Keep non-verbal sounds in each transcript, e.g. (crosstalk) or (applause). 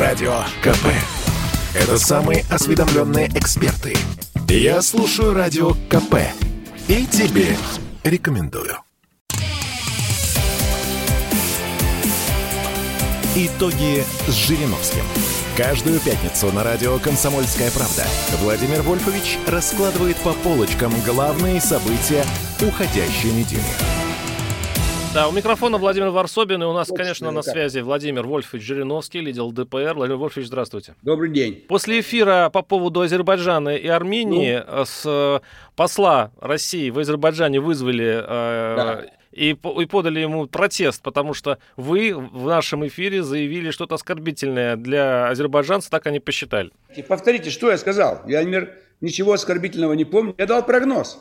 Радио КП. Это самые осведомленные эксперты. Я слушаю Радио КП. И тебе рекомендую. Итоги с Жириновским. Каждую пятницу на радио «Комсомольская правда» Владимир Вольфович раскладывает по полочкам главные события уходящей недели. Да, у микрофона Владимир Варсобин, и у нас, Очень конечно, на связи Владимир Вольфович Жириновский, лидер ЛДПР. Владимир Вольфович, здравствуйте. Добрый день. После эфира по поводу Азербайджана и Армении ну. с э, посла России в Азербайджане вызвали э, да. и, и подали ему протест, потому что вы в нашем эфире заявили что-то оскорбительное для азербайджанцев, так они посчитали. Повторите, что я сказал. Я, например, ничего оскорбительного не помню. Я дал прогноз.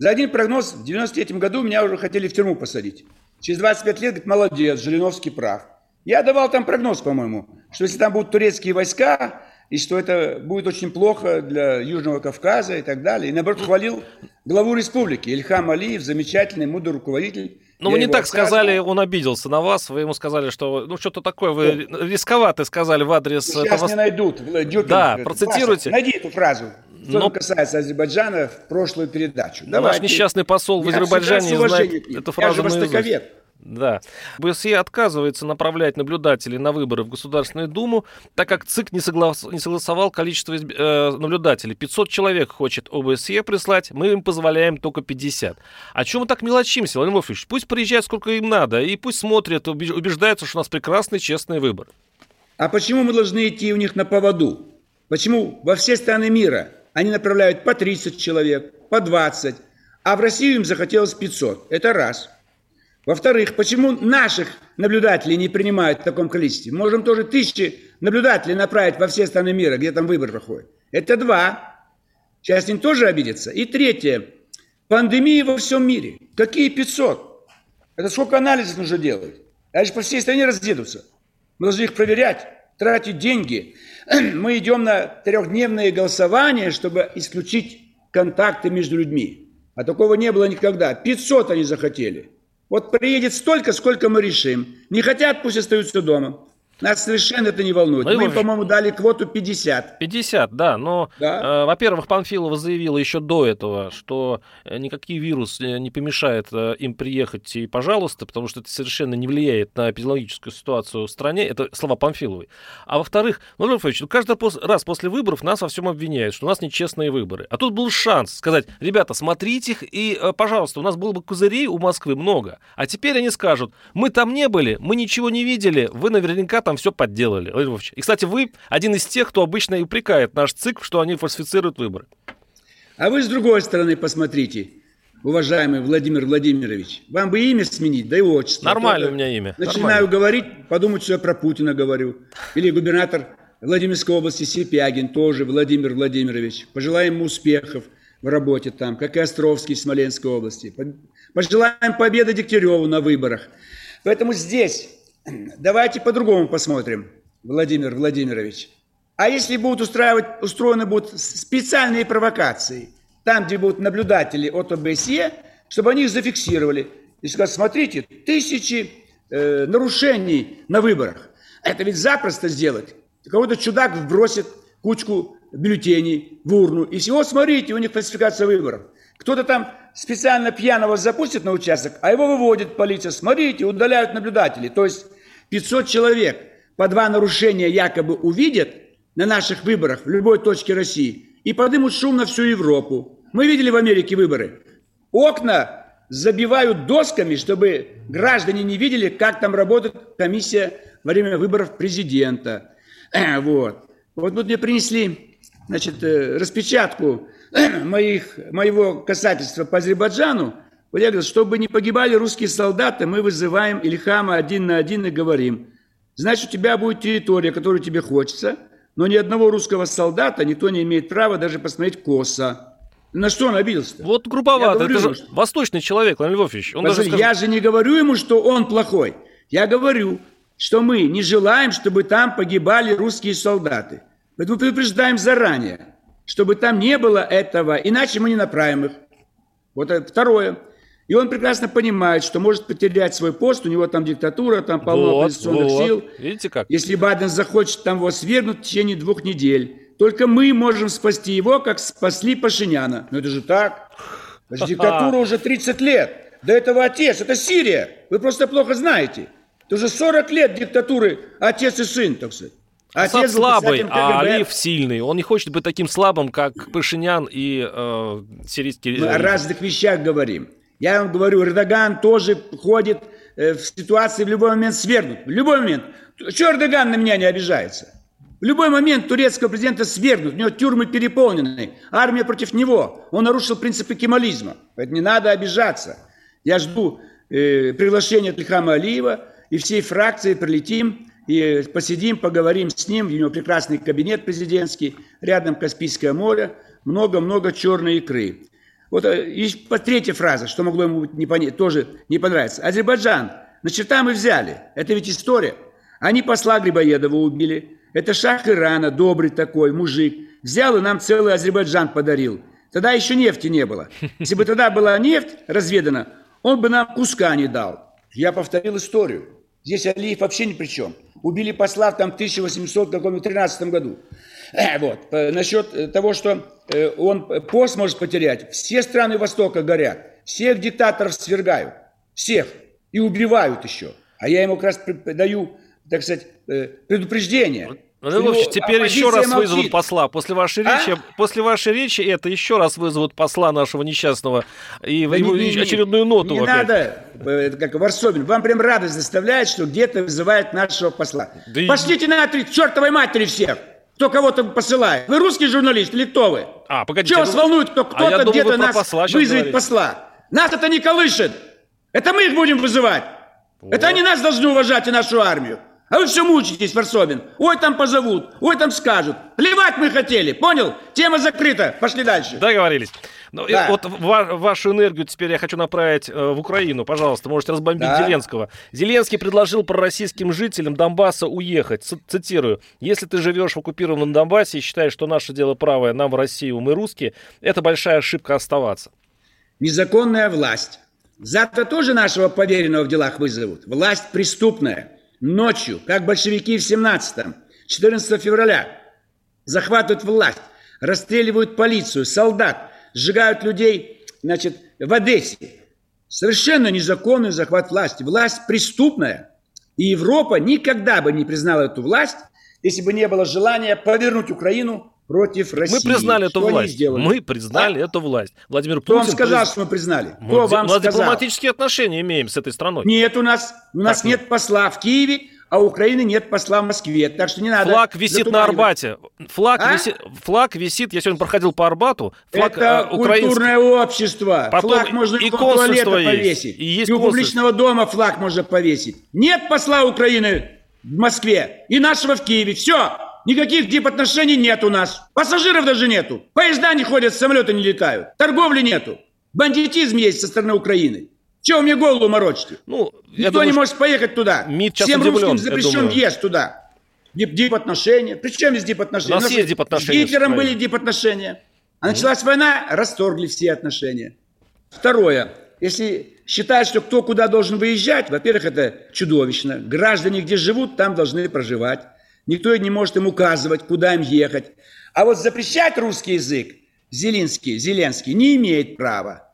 За один прогноз в 93 году меня уже хотели в тюрьму посадить. Через 25 лет, говорит, молодец, Жириновский прав. Я давал там прогноз, по-моему, что если там будут турецкие войска, и что это будет очень плохо для Южного Кавказа и так далее. И наоборот хвалил главу республики Ильхам Алиев, замечательный, мудрый руководитель. Ну, вы не так отказывал. сказали, он обиделся на вас, вы ему сказали, что, ну, что-то такое, вы да. рисковато сказали в адрес... Сейчас этого... не найдут. Дюпин, да, процитируйте. Паша, найди эту фразу. Что Но... касается Азербайджана, в прошлую передачу. Да Давайте. Наш несчастный посол в Азербайджане знает эту фразу Я же Да. БСЕ отказывается направлять наблюдателей на выборы в Государственную Думу, так как ЦИК не, соглас... не согласовал количество э, наблюдателей. 500 человек хочет ОБСЕ прислать, мы им позволяем только 50. А чем мы так мелочимся, Владимир Вольфович? Пусть приезжают сколько им надо, и пусть смотрят, убеждаются, что у нас прекрасный, честный выбор. А почему мы должны идти у них на поводу? Почему во все страны мира они направляют по 30 человек, по 20, а в Россию им захотелось 500. Это раз. Во-вторых, почему наших наблюдателей не принимают в таком количестве? Можем тоже тысячи наблюдателей направить во все страны мира, где там выбор проходит. Это два. Сейчас они тоже обидятся. И третье. Пандемии во всем мире. Какие 500? Это сколько анализов нужно делать? Они же по всей стране разъедутся. Мы должны их проверять, тратить деньги. (clears throat) мы идем на трехдневное голосование, чтобы исключить контакты между людьми. А такого не было никогда. 500 они захотели. Вот приедет столько, сколько мы решим. Не хотят, пусть остаются дома. Нас совершенно это не волнует. Мы, Мы по-моему, дали квоту 50. 50, да. Но, да? Э, во-первых, Панфилова заявила еще до этого, что э, никакие вирус э, не помешает э, им приехать и пожалуйста, потому что это совершенно не влияет на эпидемиологическую ситуацию в стране. Это слова Панфиловой. А во-вторых, ну, Львович, ну, каждый раз после выборов нас во всем обвиняют, что у нас нечестные выборы. А тут был шанс сказать, ребята, смотрите их и, э, пожалуйста, у нас было бы козырей у Москвы много. А теперь они скажут, мы там не были, мы ничего не видели, вы наверняка там там все подделали. И, кстати, вы один из тех, кто обычно и упрекает наш ЦИК, что они фальсифицируют выборы. А вы с другой стороны посмотрите, уважаемый Владимир Владимирович. Вам бы имя сменить, да и отчество. Нормально у меня имя. Начинаю Нормально. говорить, подумать, что я про Путина говорю. Или губернатор Владимирской области Сипягин, тоже Владимир Владимирович. Пожелаем ему успехов в работе там, как и Островский в Смоленской области. Пожелаем победы Дегтяреву на выборах. Поэтому здесь (clears throat) Давайте по-другому посмотрим, Владимир Владимирович. А если будут устраивать, устроены будут специальные провокации, там, где будут наблюдатели от ОБСЕ, чтобы они их зафиксировали. И сказать, смотрите, тысячи э, нарушений на выборах. Это ведь запросто сделать. Кого-то чудак вбросит кучку бюллетеней в урну. И всего, смотрите, у них фальсификация выборов. Кто-то там специально пьяного запустит на участок, а его выводит полиция. Смотрите, удаляют наблюдатели. То есть 500 человек по два нарушения якобы увидят на наших выборах в любой точке России и подымут шум на всю Европу. Мы видели в Америке выборы. Окна забивают досками, чтобы граждане не видели, как там работает комиссия во время выборов президента. (clears throat) Вот. Вот тут мне принесли значит, э, распечатку (clears throat) моих, моего касательства по Азербайджану, вот я говорю, чтобы не погибали русские солдаты, мы вызываем Ильхама один на один и говорим, значит, у тебя будет территория, которую тебе хочется, но ни одного русского солдата никто не имеет права даже посмотреть косо. На что он обиделся? -то? Вот грубовато, это же восточный человек, Владимир Львович. Он даже я же не говорю ему, что он плохой. Я говорю, что мы не желаем, чтобы там погибали русские солдаты. Поэтому предупреждаем заранее чтобы там не было этого, иначе мы не направим их. Вот это второе. И он прекрасно понимает, что может потерять свой пост, у него там диктатура, там полно вот, оппозиционных вот. сил. Видите как? Если Байден захочет там его свергнуть в течение двух недель, только мы можем спасти его, как спасли Пашиняна. Ну это же так. Это же (laughs) диктатура уже 30 лет. До этого отец. Это Сирия. Вы просто плохо знаете. Это уже 40 лет диктатуры отец и сын, так сказать. Асад слабый, а. Алиев сильный. Он не хочет быть таким слабым, как Пашинян и э, сирийский Мы о режим. разных вещах говорим. Я вам говорю, Эрдоган тоже ходит э, в ситуации в любой момент свергнут. В любой момент. Чего Эрдоган на меня не обижается? В любой момент турецкого президента свергнут. У него тюрьмы переполнены. Армия против него. Он нарушил принципы кемализма. Поэтому не надо обижаться. Я жду э, приглашения от Ильхама Алиева и всей фракции прилетим и посидим, поговорим с ним. У него прекрасный кабинет президентский, рядом Каспийское море, много-много черной икры. Вот э, и третья фраза, что могло ему не понять, тоже не понравиться. Азербайджан, на черта мы взяли. Это ведь история. Они посла Грибоедова убили. Это шах Ирана, добрый такой, мужик. Взял и нам целый Азербайджан подарил. Тогда еще нефти не было. Если бы тогда была нефть разведана, он бы нам куска не дал. Я повторил историю. Здесь Алиев вообще ни при чем. Убили посла там в 1813 году. Э, вот. Э, Насчет э, того, что он пост может потерять. Все страны Востока горят. Всех диктаторов свергают. Всех. И убивают еще. А я ему как раз даю, так сказать, предупреждение. Что Владимирович, его теперь еще оппозиция раз молчит. вызовут посла. После вашей А? речи, после вашей речи это еще раз вызовут посла нашего несчастного и Да ему не- не- очередную ноту Не опять. надо, э, как Варсобин, вам прям радость заставляет, что где-то вызывает нашего посла. Да и- Пошлите на три чертовой матери всех, кто кого-то посылает. Вы русский журналист или кто вы? А, погодите. Чего ну- вас волнует, кто А кто-то думал, где-то нас посла вызовет говорите. посла? Нас это не колышет. Это мы их будем вызывать. Это они нас должны уважать и нашу армию. А вы все мучитесь, Варсобин. Ой, там позовут, ой, там скажут. Плевать мы хотели, понял? Тема закрыта. Пошли дальше. Договорились. Ну, и Да. вот ва- вашу энергию теперь я хочу направить э, в Украину. Пожалуйста, можете разбомбить Да. Зеленского. Зеленский предложил пророссийским жителям Донбасса уехать. Ц- цитирую. «Если ты живешь в оккупированном Донбассе и считаешь, что наше дело правое, нам в Россию, мы русские, это большая ошибка оставаться». Незаконная власть. Завтра тоже нашего поверенного в делах вызовут. Власть преступная. Ночью, как большевики в 17-м, 14 февраля, захватывают власть, расстреливают полицию, солдат, сжигают людей, значит, в Одессе. Совершенно незаконный захват власти. Власть преступная. И Европа никогда бы не признала эту власть, если бы не было желания повернуть Украину против России. Мы признали эту Что они власть. сделали? Мы признали А? эту власть. Владимир Кто Путин... вам сказал, приз- что мы признали? Мы Кто вам у сказал? дипломатические отношения имеем с этой страной. Нет, у нас, у нас Как нет? посла в Киеве, а у Украины нет посла в Москве. Так что не надо. Флаг висит на. Арбате. Флаг, А? висит, флаг висит. Я сегодня проходил по Арбату. Флаг Это э, культурное общество. Потом флаг можно и и у консульство есть, повесить. и есть у консульство. публичного дома флаг можно повесить. Нет посла Украины в Москве и нашего в Киеве. Все. Никаких дипотношений нет у нас. Пассажиров даже нету. Поезда не ходят, самолеты не летают. Торговли нету. Бандитизм есть со стороны Украины. Чего вы мне голову морочите? Ну, Никто думаю, не может поехать туда. МИД Всем удивлен, русским запрещен въезд туда. Дип, дипотношения. Причем есть дипотношения? У нас есть с дипотношения с Гитлером были дипотношения. А началась война, расторгли все отношения. Второе. Если считать, что кто куда должен выезжать, во-первых, это чудовищно. Граждане, где живут, там должны проживать. Никто не может им указывать, куда им ехать. А вот запрещать русский язык Зеленский, Зеленский не имеет права.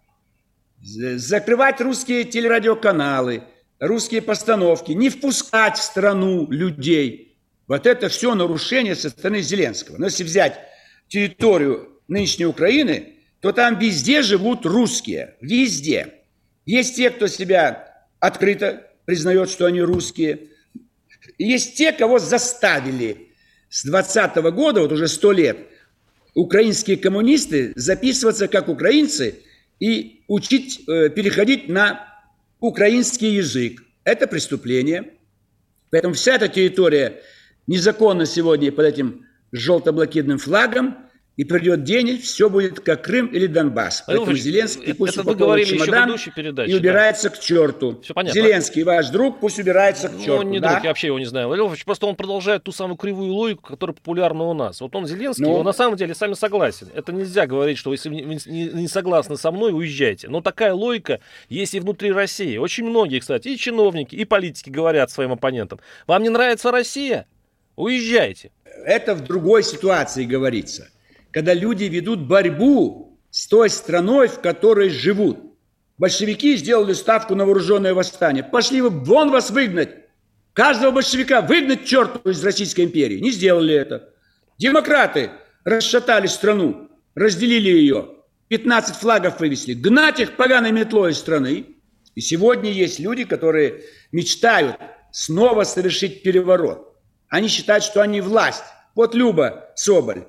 Закрывать русские телерадиоканалы, русские постановки, не впускать в страну людей. Вот это все нарушение со стороны Зеленского. Но если взять территорию нынешней Украины, то там везде живут русские. Везде. Есть те, кто себя открыто признает, что они русские. Есть те, кого заставили с 20 года, вот уже 100 лет, украинские коммунисты записываться как украинцы и учить, э, переходить на украинский язык. Это преступление. Поэтому вся эта территория незаконно сегодня под этим желто-блокидным флагом. И придет день, и все будет как Крым или Донбасс. Поэтому Ильич, Зеленский пусть это вы говорили чемодан еще передаче, и убирается да. к черту. Все понятно. Зеленский, ваш друг, пусть убирается к черту. Ну, он не да? друг, я вообще его не знаю. Владимир просто он продолжает ту самую кривую логику, которая популярна у нас. Вот он Зеленский, ну, он на самом деле сами согласен. Это нельзя говорить, что если вы не, не согласны со мной, уезжайте. Но такая логика есть и внутри России. Очень многие, кстати, и чиновники, и политики говорят своим оппонентам. Вам не нравится Россия? Уезжайте. Это в другой ситуации говорится когда люди ведут борьбу с той страной, в которой живут. Большевики сделали ставку на вооруженное восстание. Пошли вы, вон вас выгнать. Каждого большевика выгнать черту из Российской империи. Не сделали это. Демократы расшатали страну, разделили ее. 15 флагов вывесили. Гнать их поганой метлой из страны. И сегодня есть люди, которые мечтают снова совершить переворот. Они считают, что они власть. Вот Люба Соболь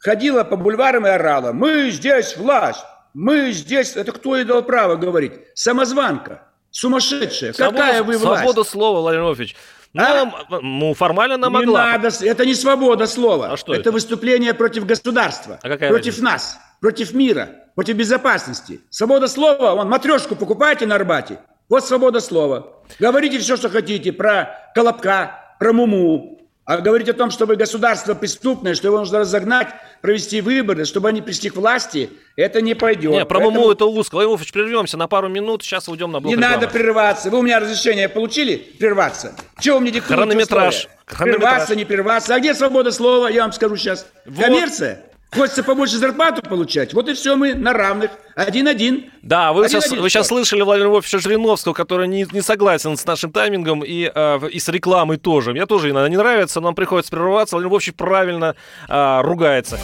ходила по бульварам и орала, мы здесь власть, мы здесь, это кто ей дал право говорить? Самозванка, сумасшедшая, свобода, какая вы власть? Свобода слова, Владимир Владимирович. Ну, а? ну, формально она не могла. Надо, это не свобода слова. А что это? это выступление против государства, а какая против разница? нас, против мира, против безопасности. Свобода слова, вон, матрешку покупайте на Арбате. Вот свобода слова. Говорите все, что хотите про Колобка, про Муму, а говорить о том, чтобы государство преступное, что его нужно разогнать, провести выборы, чтобы они пришли к власти, это не пойдет. Не, про Поэтому... это узко. Владимир Вольфович, прервемся на пару минут, сейчас уйдем на блок Не рекламы. надо прерваться. Вы у меня разрешение получили прерваться? Чего вы мне диктуете Хронометраж. Хронометраж. Прерваться, не прерваться. А где свобода слова, я вам скажу сейчас? Вот. Коммерция? Хочется побольше зарплату получать. Вот и все, мы на равных. Один-один. Да, вы, один, сейчас, один, вы сейчас слышали Владимира Вольфовича Жириновского, который не, не согласен с нашим таймингом и, э, и с рекламой тоже. Мне тоже иногда не нравится, нам приходится прерываться. Владимир Вольфович правильно э, ругается.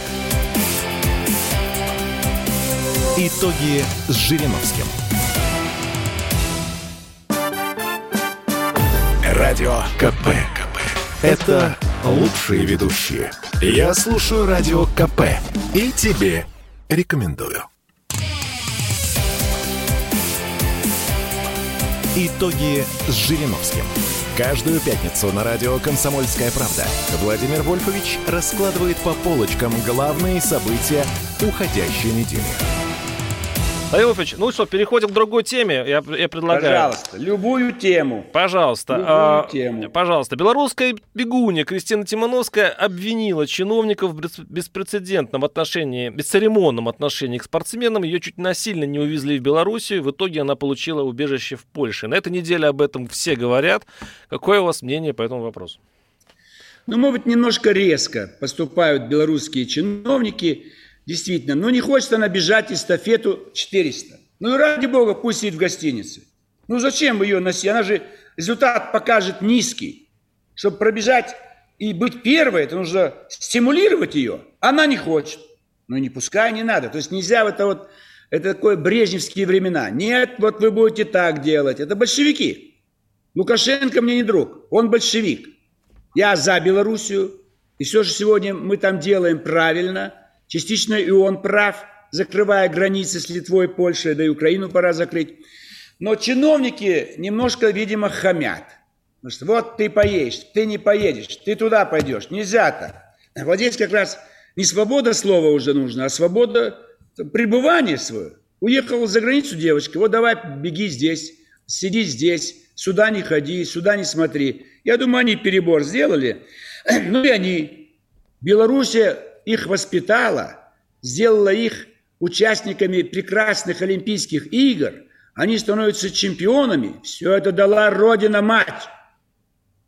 Итоги с Жириновским. Радио КП. КП. Это лучшие ведущие. Я слушаю Радио КП и тебе рекомендую. Итоги с Жириновским. Каждую пятницу на радио «Комсомольская правда» Владимир Вольфович раскладывает по полочкам главные события уходящей недели. Вольфович, ну что, переходим к другой теме. Я, я предлагаю. Пожалуйста, любую тему. Пожалуйста. Любую а, тему. Пожалуйста. Белорусская бегунья Кристина Тимановская обвинила чиновников в беспрецедентном отношении, бесцеремонном отношении к спортсменам. Ее чуть насильно не увезли в Белоруссию. В итоге она получила убежище в Польше. На этой неделе об этом все говорят. Какое у вас мнение по этому вопросу? Ну, может немножко резко поступают белорусские чиновники – Действительно, ну не хочет она бежать эстафету 400. Ну и ради бога, пусть сидит в гостинице. Ну зачем ее носить? Она же результат покажет низкий. Чтобы пробежать и быть первой, это нужно стимулировать ее. Она не хочет. Ну не пускай, не надо. То есть нельзя в это вот, это такое брежневские времена. Нет, вот вы будете так делать. Это большевики. Лукашенко мне не друг, он большевик. Я за Белоруссию. И все же сегодня мы там делаем правильно – Частично и он прав, закрывая границы с Литвой, Польшей, да и Украину пора закрыть. Но чиновники немножко, видимо, хамят. Потому что вот ты поедешь, ты не поедешь, ты туда пойдешь. Нельзя так. Вот здесь как раз не свобода слова уже нужна, а свобода пребывания свое. Уехала за границу девочка, вот давай беги здесь, сиди здесь, сюда не ходи, сюда не смотри. Я думаю, они перебор сделали. (clears throat) Ну и они. Белоруссия их воспитала, сделала их участниками прекрасных Олимпийских игр, они становятся чемпионами, все это дала Родина-мать.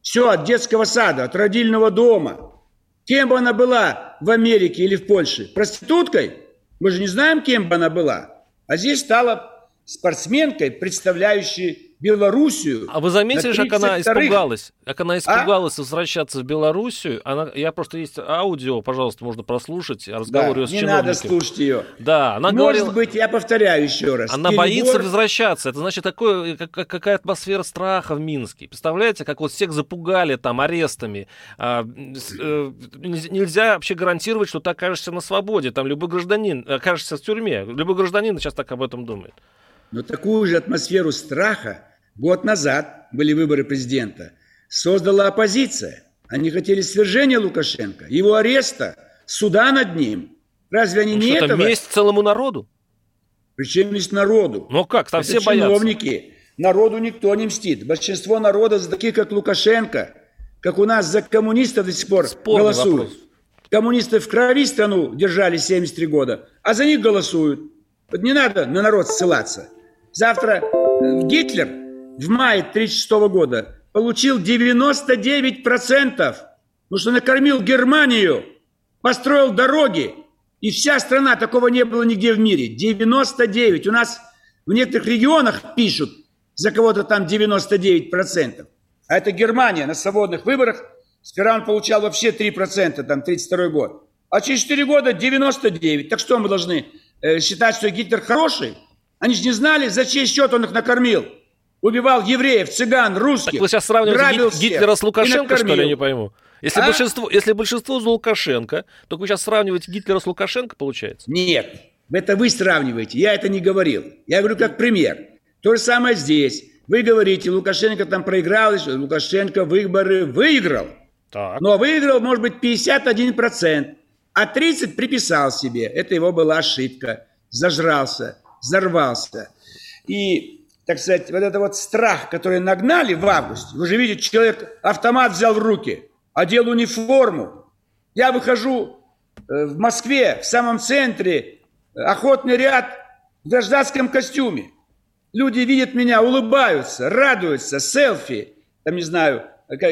Все от детского сада, от родильного дома. Кем бы она была в Америке или в Польше? Проституткой? Мы же не знаем, кем бы она была. А здесь стала спортсменкой, представляющей Белоруссию. А вы заметили, как она испугалась? Как она а? испугалась а? возвращаться в Белоруссию? Она, я просто есть аудио, пожалуйста, можно прослушать разговор да, ее с не чиновником. Не надо слушать ее. Да, она Может говорила... быть, я повторяю еще раз. Она перебор... боится возвращаться. Это значит такое, как, какая атмосфера страха в Минске. Представляете, как вот всех запугали там арестами. А, э, нельзя вообще гарантировать, что ты окажешься на свободе. Там любой гражданин окажешься в тюрьме. Любой гражданин сейчас так об этом думает. Но такую же атмосферу страха Год назад были выборы президента. Создала оппозиция. Они хотели свержения Лукашенко, его ареста, суда над ним. Разве они ну, не это? месть целому народу? Причем месть народу? Ну как, там это все чиновники. боятся. Народу никто не мстит. Большинство народа за таких, как Лукашенко, как у нас за коммунистов до сих пор Спорный голосуют. Вопрос. Коммунисты в крови страну держали 73 года, а за них голосуют. Вот не надо на народ ссылаться. Завтра э, Гитлер в мае 1936 года получил 99%, потому что накормил Германию, построил дороги, и вся страна, такого не было нигде в мире. 99. У нас в некоторых регионах пишут за кого-то там 99%. А это Германия на свободных выборах. Сперва он получал вообще 3%, там, 32 год. А через 4 года 99. Так что мы должны э, считать, что Гитлер хороший? Они же не знали, за чей счет он их накормил. Убивал евреев, цыган, русских. Так вы сейчас сравниваете Гитлера с Лукашенко, что ли, я не пойму? Если, а? большинство, если большинство за Лукашенко, то вы сейчас сравниваете Гитлера с Лукашенко, получается? Нет, это вы сравниваете, я это не говорил. Я говорю как пример. То же самое здесь. Вы говорите, Лукашенко там проиграл, Лукашенко выборы выиграл. Так. Но выиграл, может быть, 51%, а 30% приписал себе. Это его была ошибка. Зажрался, взорвался. И, так сказать, вот это вот страх, который нагнали в августе. Вы же видите, человек автомат взял в руки – одел униформу. Я выхожу э, в Москве, в самом центре, охотный ряд в гражданском костюме. Люди видят меня, улыбаются, радуются, селфи, там не знаю,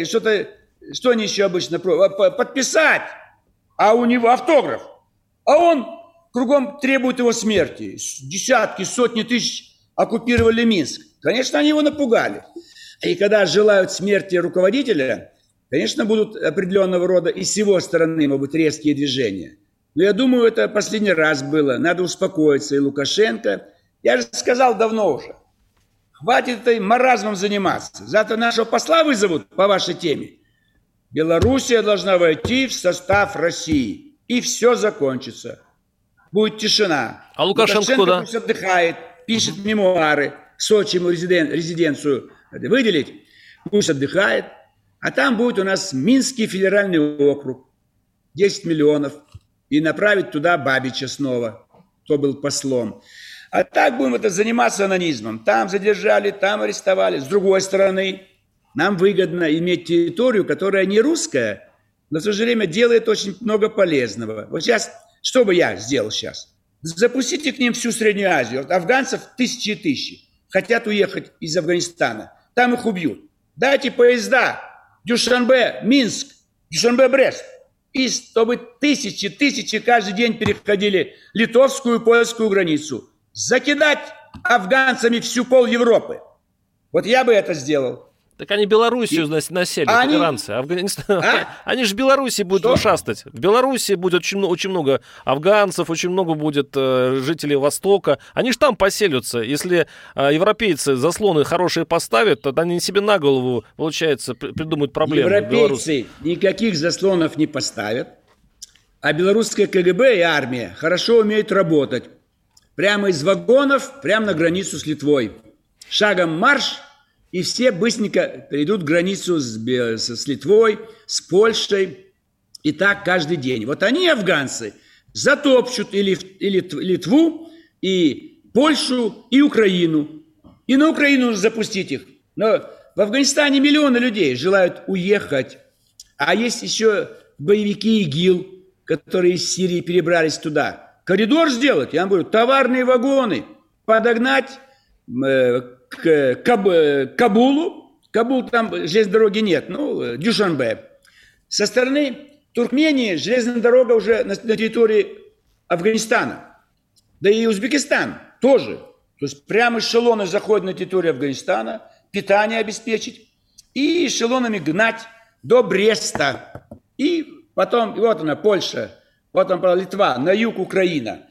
что-то, что они еще обычно подписать, а у него автограф. А он кругом требует его смерти. Десятки, сотни тысяч оккупировали Минск. Конечно, они его напугали. И когда желают смерти руководителя, Конечно, будут определенного рода и с его стороны могут резкие движения. Но я думаю, это последний раз было. Надо успокоиться. И Лукашенко, я же сказал давно уже, хватит этой маразмом заниматься. Завтра нашего посла вызовут по вашей теме. Белоруссия должна войти в состав России. И все закончится. Будет тишина. А Лукашенко, Лукашенко куда? пусть отдыхает, пишет мемуары. Сочи ему резиден, резиденцию выделить. Пусть отдыхает. А там будет у нас Минский федеральный округ, 10 миллионов, и направить туда Бабича снова, кто был послом. А так будем это заниматься анонизмом. Там задержали, там арестовали. С другой стороны, нам выгодно иметь территорию, которая не русская, но в то же время делает очень много полезного. Вот сейчас, что бы я сделал сейчас? Запустите к ним всю Среднюю Азию. Вот афганцев тысячи и тысячи. Хотят уехать из Афганистана. Там их убьют. Дайте поезда, Дюшанбе, Минск, Дюшанбе, Брест. И чтобы тысячи, тысячи каждый день переходили литовскую, польскую границу. Закидать афганцами всю пол Европы. Вот я бы это сделал. Так они Белоруссию и... насели, они... иранцы. Афганистан... А? (laughs) Они же в Беларуси будут Что? В Беларуси будет очень, очень много афганцев, очень много будет э, жителей Востока. Они же там поселятся. Если э, европейцы заслоны хорошие поставят, то они себе на голову, получается, придумают проблемы. Европейцы никаких заслонов не поставят. А белорусская КГБ и армия хорошо умеют работать. Прямо из вагонов, прямо на границу с Литвой. Шагом марш – и все быстренько перейдут границу с, с Литвой, с Польшей, и так каждый день. Вот они, афганцы, затопчут и, Лив, и Литву, и Польшу, и Украину. И на Украину запустить их. Но в Афганистане миллионы людей желают уехать. А есть еще боевики ИГИЛ, которые из Сирии перебрались туда. Коридор сделать, я вам говорю, товарные вагоны подогнать э, к Каб, Кабулу. Кабул там железной дороги нет, ну, Дюшанбе. Со стороны Туркмении железная дорога уже на, на территории Афганистана. Да и Узбекистан тоже. То есть прямо эшелоны заходят на территорию Афганистана, питание обеспечить и эшелонами гнать до Бреста. И потом, и вот она, Польша, вот она, Литва, на юг Украина.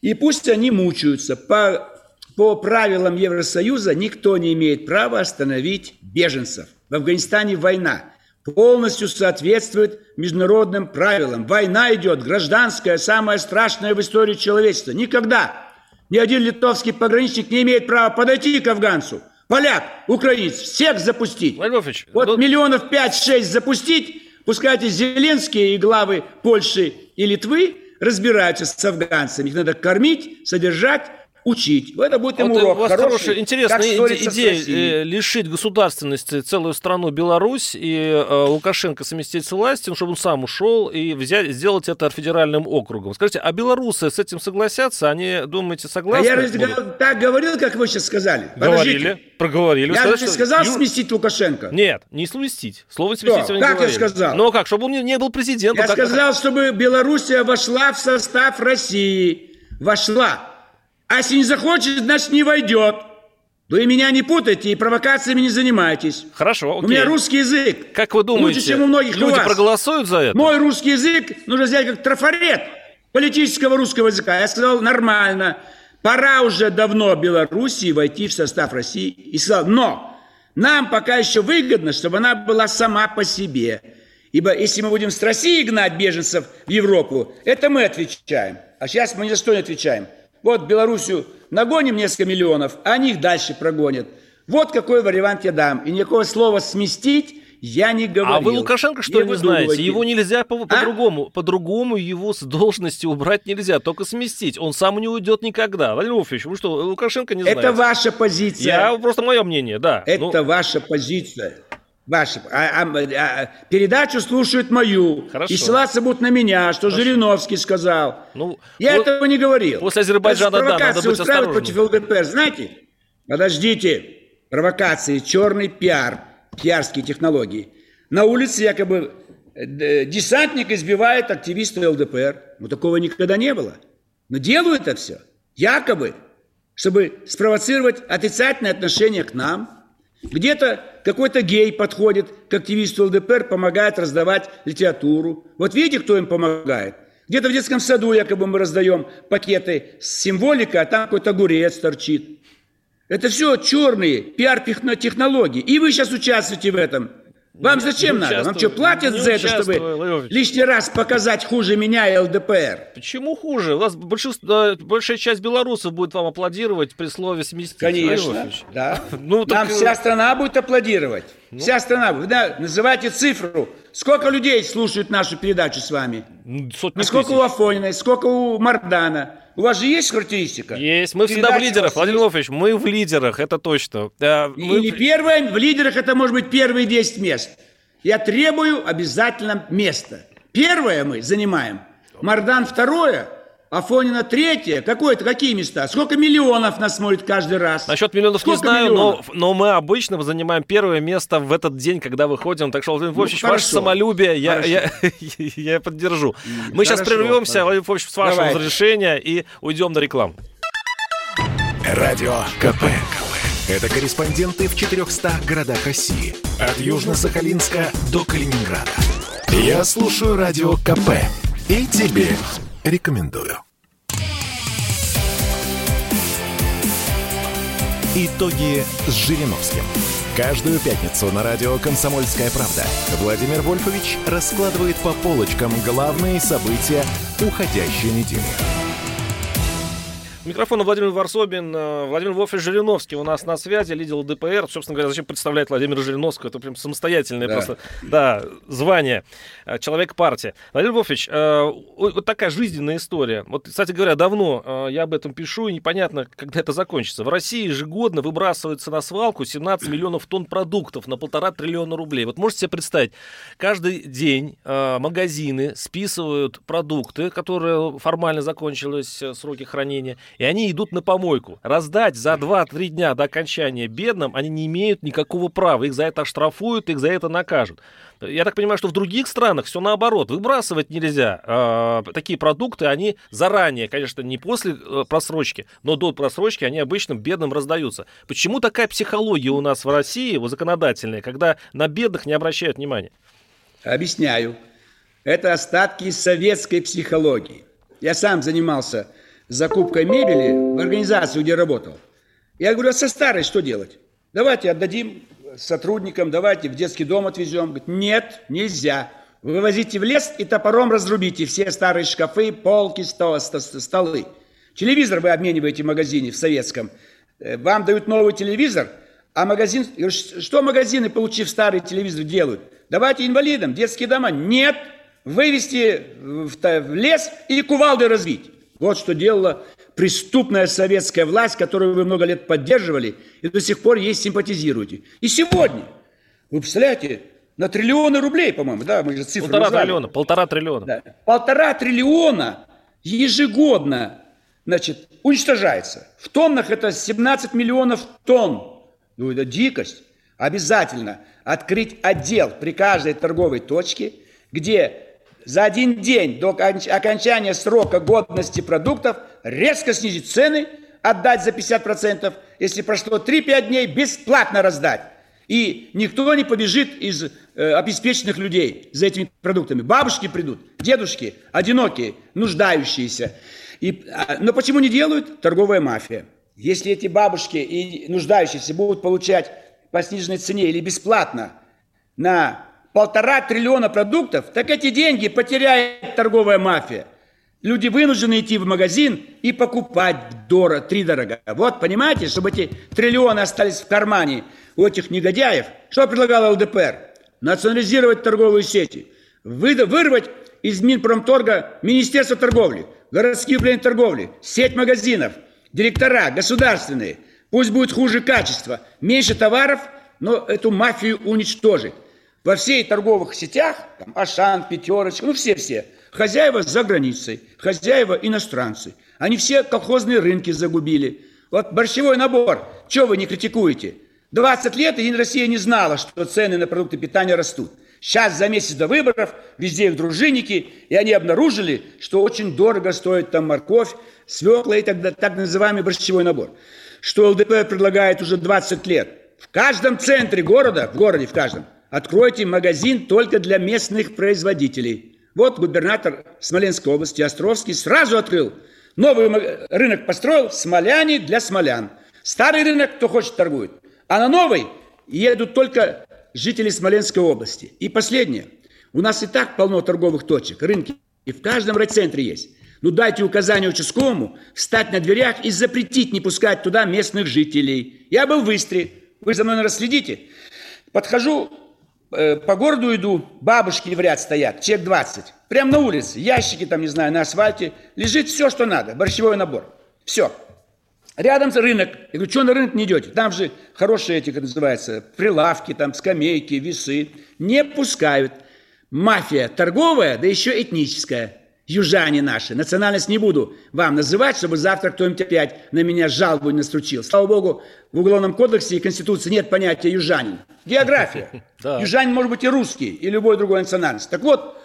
И пусть они мучаются по по правилам Евросоюза никто не имеет права остановить беженцев. В Афганистане война полностью соответствует международным правилам. Война идет, гражданская, самая страшная в истории человечества. Никогда ни один литовский пограничник не имеет права подойти к афганцу. Поляк, украинец, всех запустить. Львович, вот тут... миллионов пять-шесть запустить, пускайте Зеленские и главы Польши и Литвы, разбираются с афганцами. Их надо кормить, содержать, учить. Это будет ему вот урок у вас хороший, хорошая, интересная как идея э, лишить государственности целую страну Беларусь и э, Лукашенко совместить с властью, чтобы он сам ушел и взять, сделать это федеральным округом. Скажите, а белорусы с этим согласятся? Они, думаете, согласны? А я разве так говорил, как вы сейчас сказали? Говорили, Подождите. проговорили. Я сказали, не сказал Ю... сместить Лукашенко? Нет, не сместить. Слово сместить Что? не Как говорили. я сказал? Ну как, чтобы он не был президентом. Я сказал, чтобы Белоруссия вошла в состав России. Вошла. А если не захочет, значит не войдет. Вы меня не путайте и провокациями не занимайтесь. Хорошо, окей. У меня русский язык. Как вы думаете, лучше, чем у многих люди у вас. проголосуют за это? Мой русский язык нужно взять как трафарет политического русского языка. Я сказал, нормально. Пора уже давно Белоруссии войти в состав России. И сказал, но нам пока еще выгодно, чтобы она была сама по себе. Ибо если мы будем с России гнать беженцев в Европу, это мы отвечаем. А сейчас мы ни за что не отвечаем. Вот Белоруссию нагоним несколько миллионов, а они их дальше прогонят. Вот какой вариант я дам. И никакого слова «сместить» я не говорил. А вы Лукашенко что не знаете? Его нельзя по- по-другому. А? По-другому его с должности убрать нельзя, только сместить. Он сам не уйдет никогда. Владимир Вольфович, вы что, Лукашенко не знаете? Это ваша позиция. Я просто мое мнение, да. Это ну... ваша позиция. Ваши, а, а, а, передачу слушают мою. Хорошо. И ссылаться будут на меня, что Хорошо. Жириновский сказал. Ну, Я вот, этого не говорил. После Азербайджана, да, надо быть устраивать против ЛДПР. Знаете, подождите, провокации, черный пиар, пиарские технологии. На улице якобы э, десантник избивает активиста ЛДПР. Ну, такого никогда не было. Но делают это все якобы, чтобы спровоцировать отрицательное отношение к нам – где-то какой-то гей подходит к активисту ЛДПР, помогает раздавать литературу. Вот видите, кто им помогает? Где-то в детском саду якобы мы раздаем пакеты с символикой, а там какой-то огурец торчит. Это все черные пиар-технологии. И вы сейчас участвуете в этом. Вам зачем надо? Вам что, платят за это, чтобы лишний раз показать хуже меня и ЛДПР? Почему хуже? У вас большинство, большая часть белорусов будет вам аплодировать при слове «сместить». Конечно, да. (laughs) ну, так... Нам вся страна будет аплодировать. Ну... Вся страна. Вы да, называйте цифру. Сколько людей слушают нашу передачу с вами? Сотни а сколько тысяч. у Афониной, сколько у Мардана? У вас же есть характеристика? Есть. Мы всегда в лидерах, Владимир Владимирович, мы в лидерах, это точно. Да, мы... Или первое, в лидерах это может быть первые 10 мест. Я требую обязательно место. Первое мы занимаем. Мардан второе, Афонина третье. Какое-то, какие места? Сколько миллионов нас смотрит каждый раз? Насчет миллионов Сколько не знаю, но, но мы обычно занимаем первое место в этот день, когда выходим. Так что, Владимир Вольфович, ну, ваше самолюбие я, я, (laughs) я поддержу. Мы хорошо, сейчас прервемся, хорошо. Владимир Вольфович, с вашего Давайте. разрешения и уйдем на рекламу. Радио КП. Это корреспонденты в 400 городах России. От Южно-Сахалинска до Калининграда. Я слушаю Радио КП. И тебе рекомендую. Итоги с Жириновским. Каждую пятницу на радио «Комсомольская правда» Владимир Вольфович раскладывает по полочкам главные события уходящей недели. Микрофон Владимир Варсобин, э, Владимир Вольфович Жириновский у нас на связи, лидер ЛДПР. Собственно говоря, зачем представлять Владимира Жириновского? Это прям самостоятельное да. просто да, звание. Э, человек партии. Владимир Вольфович, э, вот такая жизненная история. Вот, кстати говоря, давно я об этом пишу, и непонятно, когда это закончится. В России ежегодно выбрасывается на свалку 17 миллионов тонн продуктов на полтора триллиона рублей. Вот можете себе представить, каждый день магазины списывают продукты, которые формально закончились сроки хранения, и они идут на помойку. Раздать за 2-3 дня до окончания бедным они не имеют никакого права. Их за это оштрафуют, их за это накажут. Я так понимаю, что в других странах все наоборот. Выбрасывать нельзя. Э, такие продукты, они заранее, конечно, не после э, просрочки, но до просрочки они обычно бедным раздаются. Почему такая психология у нас в России, законодательная, когда на бедных не обращают внимания? Объясняю. Это остатки советской психологии. Я сам занимался закупкой мебели в организацию, где работал. Я говорю, а со старой что делать? Давайте отдадим сотрудникам, давайте в детский дом отвезем. Говорит, нет, нельзя. Вывозите в лес и топором разрубите все старые шкафы, полки, столы. Телевизор вы обмениваете в магазине в советском. Э, вам дают новый телевизор, а магазин... Что магазины, получив старый телевизор, делают? Давайте инвалидам детские дома. Нет, вывести в лес и кувалдой развить. Вот что делала преступная советская власть, которую вы много лет поддерживали и до сих пор ей симпатизируете. И сегодня, вы представляете, на триллионы рублей, по-моему, да, мы же цифры Полтора назвали. триллиона, полтора триллиона. Да. Полтора триллиона ежегодно, значит, уничтожается. В тоннах это 17 миллионов тонн. Ну, это дикость. Обязательно открыть отдел при каждой торговой точке, где за один день до окончания срока годности продуктов резко снизить цены, отдать за 50%, если прошло 3-5 дней, бесплатно раздать. И никто не побежит из э, обеспеченных людей за этими продуктами. Бабушки придут, дедушки, одинокие, нуждающиеся. И, а, но почему не делают? Торговая мафия. Если эти бабушки и нуждающиеся будут получать по сниженной цене или бесплатно на полтора триллиона продуктов, так эти деньги потеряет торговая мафия. Люди вынуждены идти в магазин и покупать дорого, три дорого. Вот, понимаете, чтобы эти триллионы остались в кармане у этих негодяев. Что предлагал ЛДПР? Национализировать торговые сети. Вырвать из Минпромторга Министерство торговли, городские управления торговли, сеть магазинов, директора государственные. Пусть будет хуже качество, меньше товаров, но эту мафию уничтожить. Во всей торговых сетях, там, Ашан, Пятерочка, ну все-все, хозяева за границей, хозяева иностранцы. Они все колхозные рынки загубили. Вот борщевой набор, что вы не критикуете? 20 лет и Россия не знала, что цены на продукты питания растут. Сейчас за месяц до выборов везде их дружинники, и они обнаружили, что очень дорого стоит там морковь, свекла и так, так называемый борщевой набор. Что ЛДП предлагает уже 20 лет. В каждом центре города, в городе в каждом, откройте магазин только для местных производителей. Вот губернатор Смоленской области Островский сразу открыл. Новый рынок построил смоляне для смолян. Старый рынок, кто хочет, торгует. А на новый едут только жители Смоленской области. И последнее. У нас и так полно торговых точек, рынки. И в каждом райцентре есть. Ну дайте указание участковому встать на дверях и запретить не пускать туда местных жителей. Я был в Истре. Вы за мной, наверное, следите. Подхожу, по городу иду, бабушки в ряд стоят, человек 20. Прямо на улице, ящики там, не знаю, на асфальте. Лежит все, что надо, борщевой набор. Все. Рядом рынок. Я говорю, что на рынок не идете? Там же хорошие эти, как называется, прилавки, там скамейки, весы. Не пускают. Мафия торговая, да еще этническая. Южане наши. Национальность не буду вам называть, чтобы завтра кто-нибудь опять на меня жалобу не настручил. Слава богу, в Уголовном кодексе и Конституции нет понятия южанин. География. (laughs) Южанин может быть и русский, и любой другой национальности. Так вот,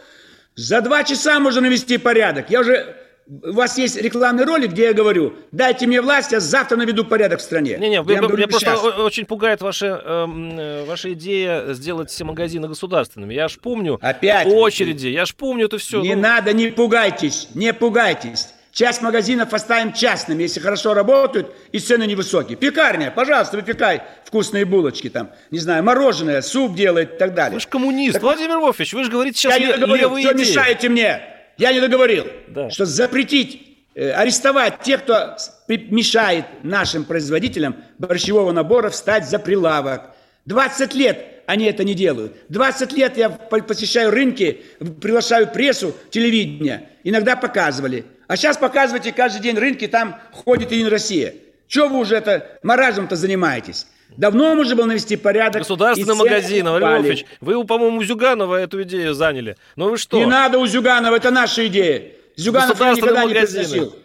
за два часа можно навести порядок. Я уже у вас есть рекламный ролик, где я говорю, дайте мне власть, я завтра наведу порядок в стране. Не-не, меня просто очень пугает ваша, эм, э, ваша идея сделать все магазины государственными. Я ж помню Опять очереди, я ж помню это все. Не ну... надо, не пугайтесь, не пугайтесь. Часть магазинов оставим частными, если хорошо работают и цены невысокие. Пекарня, пожалуйста, выпекай вкусные булочки там, не знаю, мороженое, суп делает и так далее. Вы же коммунист, так... Владимир Вольфович, вы же говорите сейчас я левые идеи. мешаете мне? Я не договорил, да. что запретить, э, арестовать тех, кто мешает нашим производителям борщевого набора встать за прилавок. 20 лет они это не делают. 20 лет я посещаю рынки, приглашаю прессу, телевидение. Иногда показывали. А сейчас показывайте каждый день рынки, там ходит и Россия. Чего вы уже это маразмом-то занимаетесь? Давно можно было навести порядок. Государственный магазин, Валерий Львович. Вы, по-моему, у Зюганова эту идею заняли. Но вы что? Не надо у Зюганова, это наша идея. Зюганов никогда не произносил.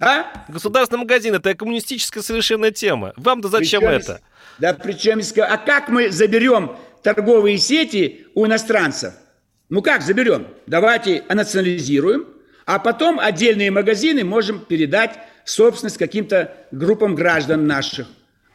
А? Государственный магазин это коммунистическая совершенно тема. Вам-то зачем причем, это? Да причем, а как мы заберем торговые сети у иностранцев? Ну как заберем? Давайте национализируем, а потом отдельные магазины можем передать собственность каким-то группам граждан наших.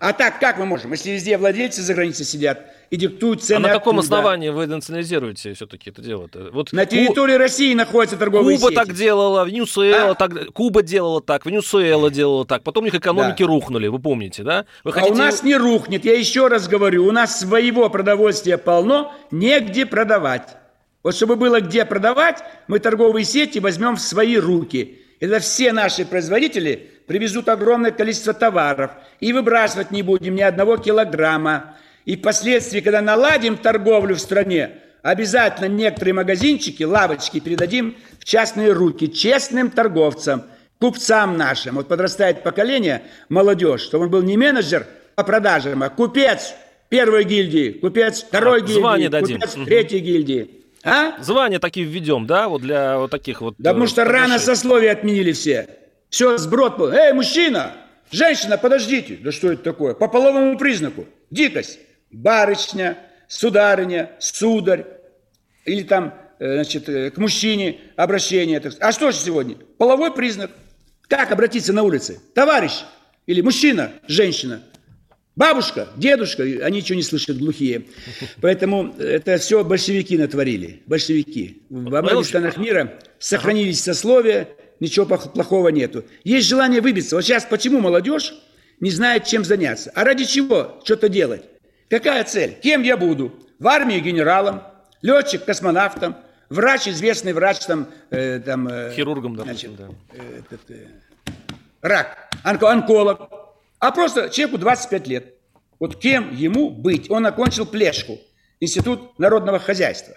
А так как мы можем, если везде владельцы за границей сидят и диктуют цены? А на каком оттуда? основании вы национализируете все-таки это дело-то? Вот на территории Ку... России находятся торговые Куба сети. так делала, Венесуэла а? так, Куба делала так, Венесуэла делала так, потом у них экономики да. рухнули, вы помните, да? Вы а хотите... у нас не рухнет, я еще раз говорю, у нас своего продовольствия полно, негде продавать. Вот чтобы было где продавать, мы торговые сети возьмем в свои руки. Это все наши производители привезут огромное количество товаров и выбрасывать не будем ни одного килограмма. И впоследствии, когда наладим торговлю в стране, обязательно некоторые магазинчики, лавочки передадим в частные руки честным торговцам, купцам нашим. Вот подрастает поколение, молодежь, чтобы он был не менеджер по продажам, а купец первой гильдии, купец второй а, гильдии, дадим. купец третьей гильдии. А? Звания такие введем, да, вот для вот таких вот... Да потому э, что рано сословия отменили все. Все, сброд был. Эй, мужчина, женщина, подождите. Да что это такое? По половому признаку. Дикость. Барышня, сударыня, сударь. Или там, э, значит, э, к мужчине обращение. А что же сегодня? Половой признак. Как обратиться на улице? Товарищ или мужчина, женщина. Бабушка, дедушка, они ничего не слышат, глухие. Поэтому это все большевики натворили, большевики. Во многих странах мира сохранились сословия, ничего плохого нету. Есть желание выбиться. Вот сейчас почему молодежь не знает, чем заняться? А ради чего что-то делать? Какая цель? Кем я буду? В армии генералом, летчик космонавтом, врач, известный врач, там... Э, там э, Хирургом, допустим, значит, да. Э, этот, э, рак, онколог, а просто человеку 25 лет. Вот кем ему быть? Он окончил Плешку, Институт народного хозяйства.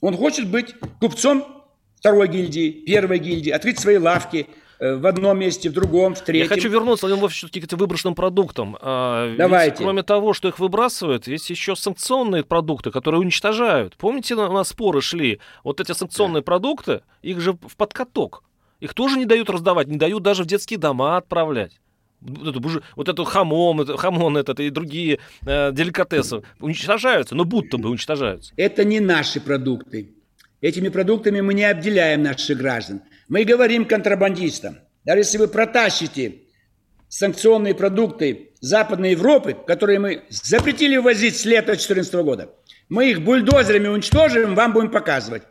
Он хочет быть купцом второй гильдии, первой гильдии, открыть свои лавки э, в одном месте, в другом, в третьем. Я хочу вернуться, Владимир Львович, все-таки к этим выброшенным продуктам. А, Давайте. Ведь, кроме того, что их выбрасывают, есть еще санкционные продукты, которые уничтожают. Помните, у нас споры шли? Вот эти санкционные да. продукты, их же под каток. Их тоже не дают раздавать, не дают даже в детские дома отправлять вот эту, вот эту хамон, хамон этот и другие э, деликатесы уничтожаются, но будто бы уничтожаются. Это не наши продукты. Этими продуктами мы не обделяем наших граждан. Мы говорим контрабандистам, даже если вы протащите санкционные продукты Западной Европы, которые мы запретили ввозить с лета 2014 года, мы их бульдозерами уничтожим, вам будем показывать.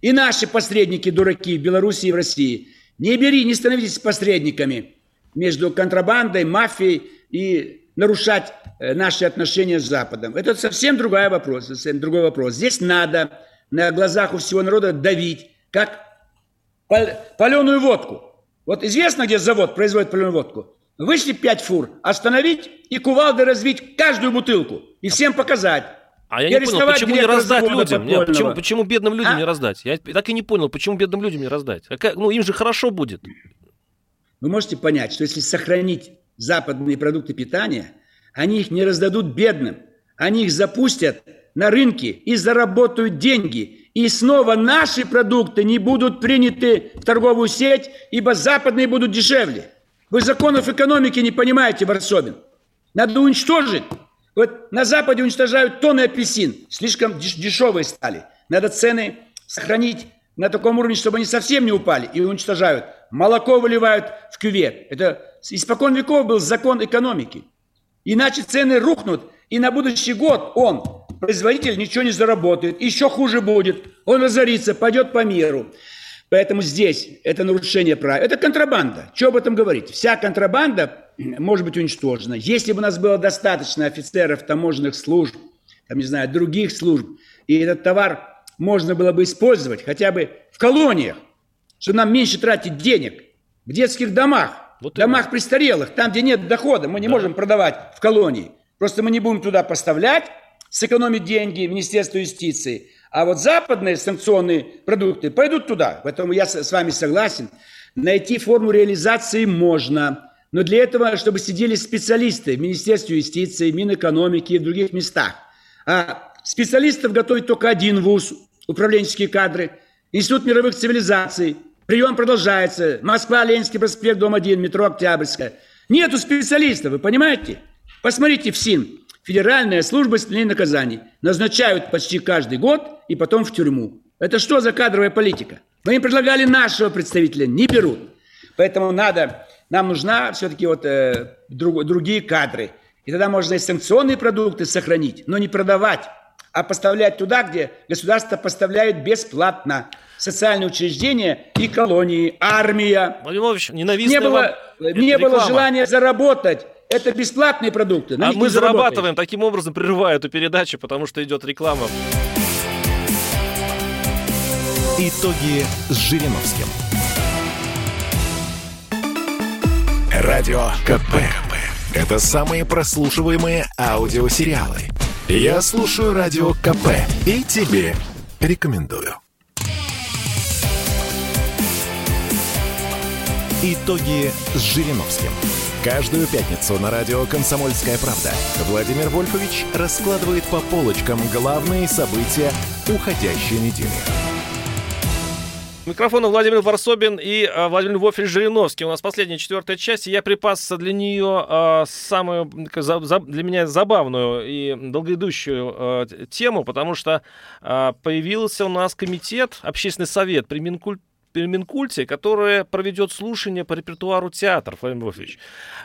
И наши посредники, дураки в Беларуси и в России, не бери, не становитесь посредниками между контрабандой, мафией и нарушать э, наши отношения с Западом. Это совсем другой вопрос, совсем другой вопрос. Здесь надо на глазах у всего народа давить, как паленую водку. Вот известно, где завод производит паленую водку? Вышли пять фур, остановить и кувалдой развить каждую бутылку и всем показать. А я не понял, почему не раздать людям? Нет, почему, почему бедным людям а? не раздать? Я так и не понял, почему бедным людям не раздать. Как, ну, им же хорошо будет. Вы можете понять, что если сохранить западные продукты питания, они их не раздадут бедным, они их запустят на рынке и заработают деньги. И снова наши продукты не будут приняты в торговую сеть, ибо западные будут дешевле. Вы законов экономики не понимаете, Варсобин. Надо уничтожить. Вот на Западе уничтожают тонны апельсин. Слишком дешевые стали. Надо цены сохранить на таком уровне, чтобы они совсем не упали и уничтожают. Молоко выливают в кювет. Это испокон веков был закон экономики. Иначе цены рухнут, и на будущий год он, производитель, ничего не заработает. Еще хуже будет. Он разорится, пойдет по миру. Поэтому здесь это нарушение прав. Это контрабанда. Что об этом говорить? Вся контрабанда может быть уничтожена. Если бы у нас было достаточно офицеров таможенных служб, там, не знаю, других служб, и этот товар можно было бы использовать хотя бы в колониях, чтобы нам меньше тратить денег, в детских домах, вот домах престарелых, там, где нет дохода, мы не да. можем продавать в колонии. Просто мы не будем туда поставлять, сэкономить деньги Министерство юстиции. А вот западные санкционные продукты пойдут туда. Поэтому я с вами согласен. Найти форму реализации можно. Но для этого, чтобы сидели специалисты в Министерстве юстиции, Минэкономики и в других местах. А Специалистов готовит только один вуз, управленческие кадры, Институт мировых цивилизаций. Прием продолжается. Москва, Ленинский проспект, дом 1, метро Октябрьская. Нету специалистов, вы понимаете? Посмотрите в СИН. Федеральная служба исполнения наказаний. Назначают почти каждый год и потом в тюрьму. Это что за кадровая политика? Мы им предлагали нашего представителя, не берут. Поэтому надо, нам нужна все-таки вот э, друг, другие кадры. И тогда можно и санкционные продукты сохранить, но не продавать а поставлять туда, где государство поставляет бесплатно. Социальные учреждения и колонии, армия. Владимир не было, не было желания заработать. Это бесплатные продукты. А мы зарабатываем, таким образом прерывая эту передачу, потому что идет реклама. Итоги с Жириновским. Радио КП. Это самые прослушиваемые аудиосериалы. Я слушаю Радио КП и тебе рекомендую. Итоги с Жириновским. Каждую пятницу на радио «Комсомольская правда» Владимир Вольфович раскладывает по полочкам главные события уходящей недели. Микрофон Владимир Варсобин и э, Владимир Львович Жириновский. У нас последняя четвертая часть, и я припас для нее э, самую для меня забавную и долгоидущую э, тему, потому что появился у нас комитет, общественный совет при Минкульт Минкульте, которая проведет слушание по репертуару театров, Владимир Львович.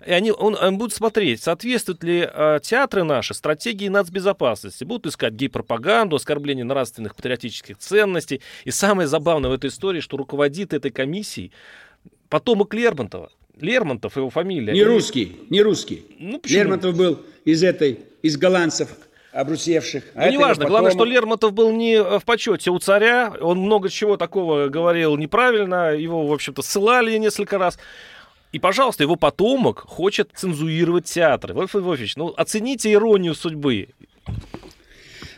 И они, он, он будет смотреть, соответствуют ли э, театры наши стратегии нацбезопасности. Будут искать гей-пропаганду, оскорбление нравственных патриотических ценностей. И самое забавное в этой истории, что руководит этой комиссией потомок Лермонтова. Лермонтов его фамилия. Не русский, не русский. Ну, Лермонтов был из этой, из голландцев обрусевших. А ну, неважно, потом... главное, что Лермонтов был не в почете у царя, он много чего такого говорил неправильно, его, в общем-то, ссылали несколько раз. И, пожалуйста, его потомок хочет цензурировать театры. Вольф Львович, ну, оцените иронию судьбы.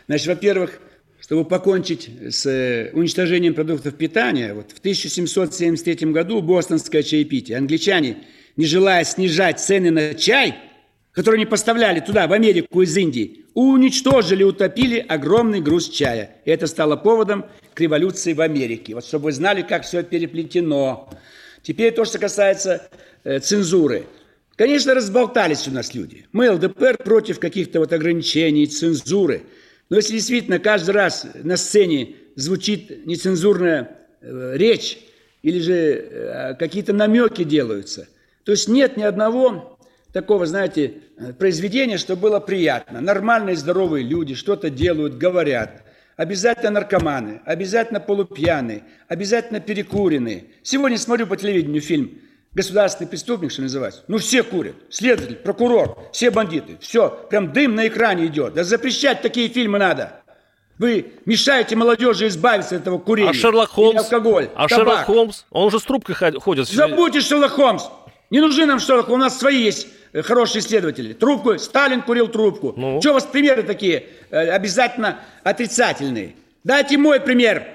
Значит, во-первых, чтобы покончить с э, уничтожением продуктов питания, вот в 1773 году бостонское чаепитие. Англичане, не желая снижать цены на чай, который они поставляли туда, в Америку из Индии, уничтожили, утопили огромный груз чая. И это стало поводом к революции в Америке. Вот чтобы вы знали, как все переплетено. Теперь то, что касается э, цензуры. Конечно, разболтались у нас люди. Мы, ЛДПР, против каких-то вот ограничений, цензуры. Но если действительно каждый раз на сцене звучит нецензурная э, речь, или же э, какие-то намеки делаются, то есть нет ни одного такого, знаете, произведения, что было приятно. Нормальные, здоровые люди что-то делают, говорят. Обязательно наркоманы, обязательно полупьяные, обязательно перекуренные. Сегодня смотрю по телевидению фильм «Государственный преступник», что называется. Ну, все курят. Следователь, прокурор, все бандиты. Все, прям дым на экране идет. Да запрещать такие фильмы надо. Вы мешаете молодежи избавиться от этого курения. А Шерлок Холмс? алкоголь, А табак. Шерлок Холмс? Он же с трубкой ходит. Забудьте Шерлок Холмс. Не нужны нам Шерлок, у нас свои есть хорошие исследователи. Трубку, Сталин курил трубку. Ну. Что у вас примеры такие э, обязательно отрицательные? Дайте мой пример.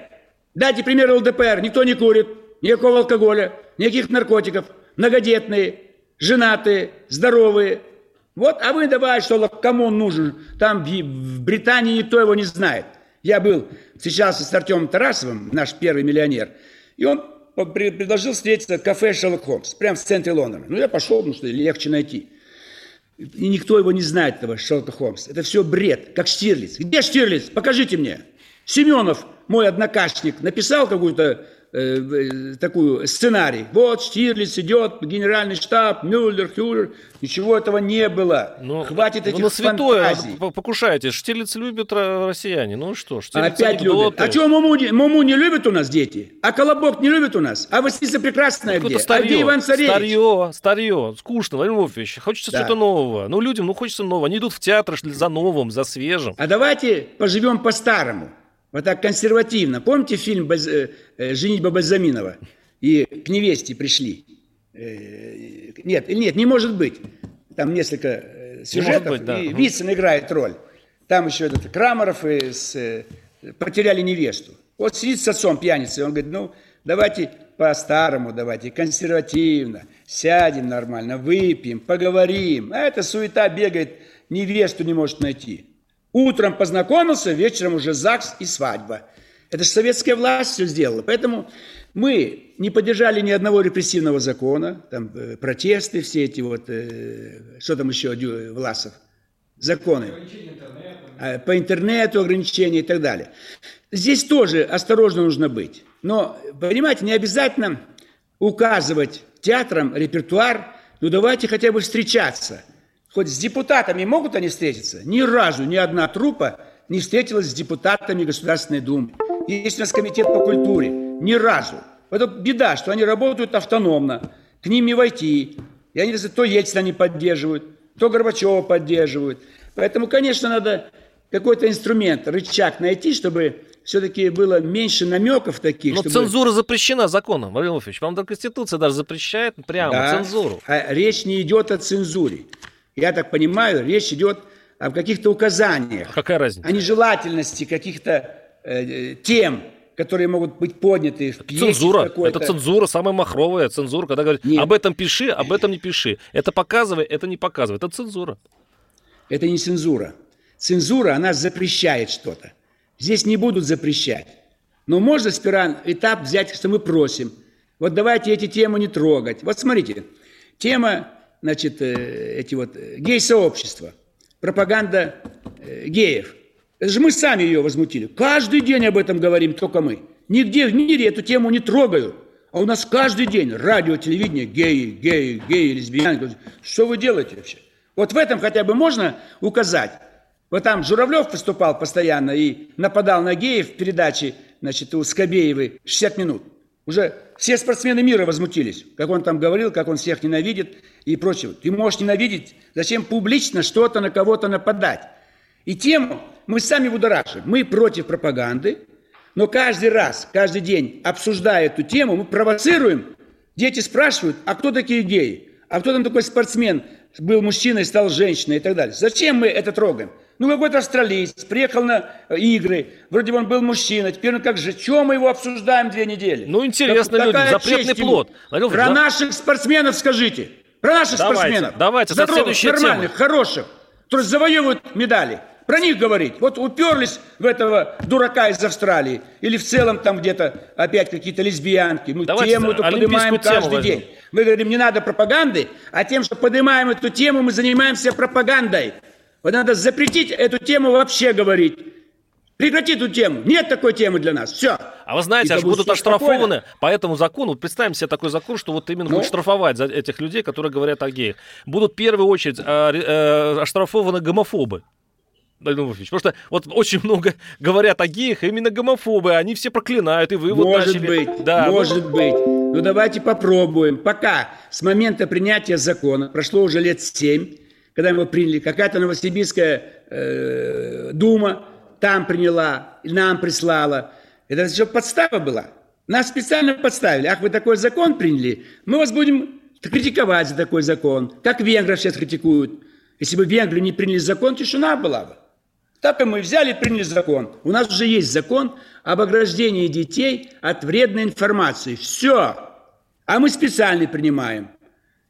Дайте пример ЛДПР. Никто не курит, никакого алкоголя, никаких наркотиков. Многодетные, женатые, здоровые. Вот, а вы добавите, что кому он нужен. Там в Британии никто его не знает. Я был сейчас с Артемом Тарасовым, наш первый миллионер, и он предложил встретиться в кафе Шерлок Холмс, прямо в центре Лондона. Ну, я пошел, потому что легче найти. И никто его не знает, этого Шерлока Холмса. Это все бред, как Штирлиц. Где Штирлиц? Покажите мне. Семенов, мой однокашник, написал какую-то э, такую сценарий. Вот Штирлиц идет, генеральный штаб, Мюллер, Хюллер. Ничего этого не было. Но, ну, Хватит этих на святое фантазий. покушаете. Штирлиц любят россияне. Ну что, Штирлиц Опять любят. А что Муму, Муму не любят у нас дети? А Колобок не любят у нас? А Василиса Прекрасная где? Старье, а где Иван Царевич? Старье, старье. Скучно, Владимир Вольфович. Хочется да. что-то нового. Ну, людям, ну, хочется нового. Они идут в театр за новым, за свежим. А давайте поживем по-старому. Вот так консервативно. Помните фильм Баз... Э, э, «Женитьба Бальзаминова»? И к невесте пришли. Э, нет, нет, не может быть. Там несколько сюжетов, быть, да. и Вицин играет роль. Там еще этот Крамаров и с, потеряли невесту. Вот сидит с отцом пьяницей, он говорит, ну, давайте по-старому, давайте консервативно, сядем нормально, выпьем, поговорим. А эта суета бегает, невесту не может найти. Утром познакомился, вечером уже ЗАГС и свадьба. Это же советская власть все сделала. Поэтому мы не поддержали ни одного репрессивного закона, там э, протесты, все эти вот, э, что там еще, Власов, законы. А, по интернету ограничения и так далее. Здесь тоже осторожно нужно быть. Но, понимаете, не обязательно указывать театрам репертуар, ну давайте хотя бы встречаться – Хоть с депутатами могут они встретиться? Ни разу ни одна трупа не встретилась с депутатами Государственной Думы. Есть у нас комитет по культуре. Ни разу. Это беда, что они работают автономно. К ним не войти. И они то Ельцина не поддерживают, то Горбачева поддерживают. Поэтому, конечно, надо какой-то инструмент, рычаг найти, чтобы все-таки было меньше намеков таких. Но чтобы... цензура запрещена законом, Владимир Владимирович. Вам даже Конституция даже запрещает прямо да, цензуру. А речь не идет о цензуре. Я так понимаю, речь идет о каких-то указаниях. Какая разница? О нежелательности каких-то э, тем, которые могут быть подняты в пьесе Цензура. Это цензура, самая махровая цензура, когда говорят, Нет. об этом пиши, об этом не пиши. Это показывай, это не показывай. Это цензура. Это не цензура. Цензура, она запрещает что-то. Здесь не будут запрещать. Но можно сперва этап взять, что мы просим. Вот давайте эти темы не трогать. Вот смотрите, тема, значит, э, эти вот э, гей-сообщества, пропаганда э, геев. Это же мы сами ее возмутили. Каждый день об этом говорим, только мы. Нигде в мире эту тему не трогают. А у нас каждый день радио, телевидение, геи, геи, геи, лесбиянки. Что вы делаете вообще? Вот в этом хотя бы можно указать. Вот там Журавлев выступал постоянно и нападал на геев в передаче, значит, у Скобеевой 60 минут. Уже все спортсмены мира возмутились, как он там говорил, как он всех ненавидит и прочее. Ты можешь ненавидеть, зачем публично что-то на кого-то нападать? И тему мы сами будоражим. Мы против пропаганды, но каждый раз, каждый день, обсуждая эту тему, мы провоцируем. Дети спрашивают, а кто такие геи? А кто там такой спортсмен? Был мужчиной, стал женщиной и так далее. Зачем мы это трогаем? Ну, какой-то австралиец приехал на э, игры, вроде бы он был мужчина, теперь он как же, чего мы его обсуждаем две недели? Ну, интересно, как, люди, запретный плод. Про да? наших спортсменов скажите, про наших давайте, спортсменов. Давайте, Здоровых, нормальных, тема. хороших, которые завоевывают медали. Про них говорить. Вот уперлись в этого дурака из Австралии. Или в целом там где-то опять какие-то лесбиянки. Мы Давайте тему эту поднимаем каждый возьмем. день. Мы говорим, не надо пропаганды, а тем, что поднимаем эту тему, мы занимаемся пропагандой. Вот надо запретить эту тему вообще говорить. Прекрати эту тему. Нет такой темы для нас. Все. А вы знаете, аж будут оштрафованы спокойно. по этому закону. Представим себе такой закон, что вот именно ну? будут штрафовать за этих людей, которые говорят о геях. Будут в первую очередь э, э, оштрафованы гомофобы. Вольфович, потому что вот очень много (laughs) говорят о геях, именно гомофобы, они все проклинают, и вы вот Может начали... быть, да, может ну... быть. Ну давайте попробуем. Пока с момента принятия закона прошло уже лет семь, когда его приняли, какая-то Новосибирская э, дума там приняла, нам прислала. Это еще подстава была. Нас специально подставили. Ах, вы такой закон приняли, мы вас будем критиковать за такой закон. Как венгров сейчас критикуют. Если бы венгры не приняли закон, тишина была бы. Так и мы взяли и приняли закон. У нас уже есть закон об ограждении детей от вредной информации. Все. А мы специально принимаем.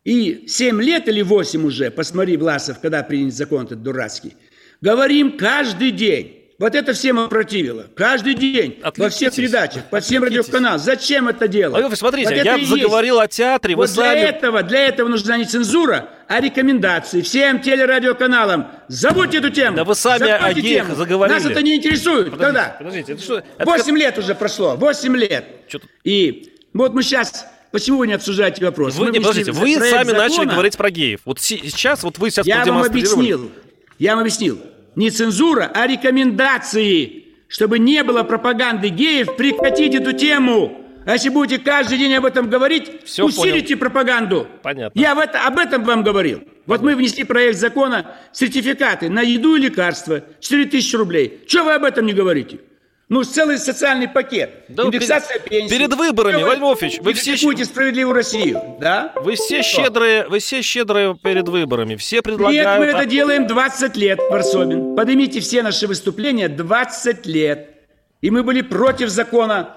И 7 лет или 8 уже, посмотри, Власов, когда принят закон этот дурацкий, говорим каждый день. Вот это всем опротивило. Каждый день, Отвлекитесь. во всех передачах, по всем радиоканалам. Зачем это делать? Вы смотрите, вот я заговорил есть. о театре, вы вот сами... для этого, для этого нужна не цензура, а рекомендации всем телерадиоканалам. Забудьте эту тему. Да вы сами о геях заговорили. Нас это не интересует. Подождите, Когда? Подождите, это что? 8 это... лет уже прошло, 8 лет. И вот мы сейчас Почему вы не обсуждаете вопрос? Вы, не, подождите, вы сами закона. начали говорить про геев. Вот сейчас, вот вы сейчас Я вам объяснил. Я вам объяснил не цензура, а рекомендации. Чтобы не было пропаганды геев, прекратить эту тему. А если будете каждый день об этом говорить, Все усилите понял. пропаганду. Понятно. Я в это, об этом вам говорил. Вот мы внесли проект закона сертификаты на еду и лекарства. 4 тысячи рублей. Чего вы об этом не говорите? Ну, целый социальный пакет. Да, Индексация перед, пенсии. Перед выборами, Вальмович, вы все... Будете справедливую Россию, да? Вы все щедрые, вы все щедрые перед выборами. Все предлагают... Нет, мы это делаем 20 лет, Варсобин. Поднимите все наши выступления 20 лет. И мы были против закона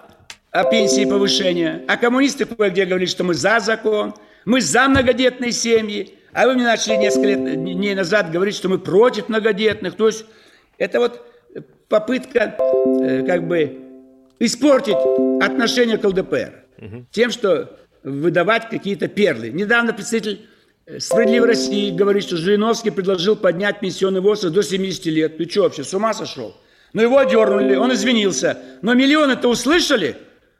о пенсии повышения. А коммунисты кое-где говорили, что мы за закон. Мы за многодетные семьи. А вы мне начали несколько лет, дней назад говорить, что мы против многодетных. То есть это вот попытка э, как бы испортить отношение к ЛДПР угу. тем, что выдавать какие-то перлы. Недавно представитель э, «Справедливой России» говорит, что Жириновский предложил поднять пенсионный возраст до 70 лет. Ты что вообще, с ума сошел? Но его одернули, он извинился. Но миллионы-то услышали,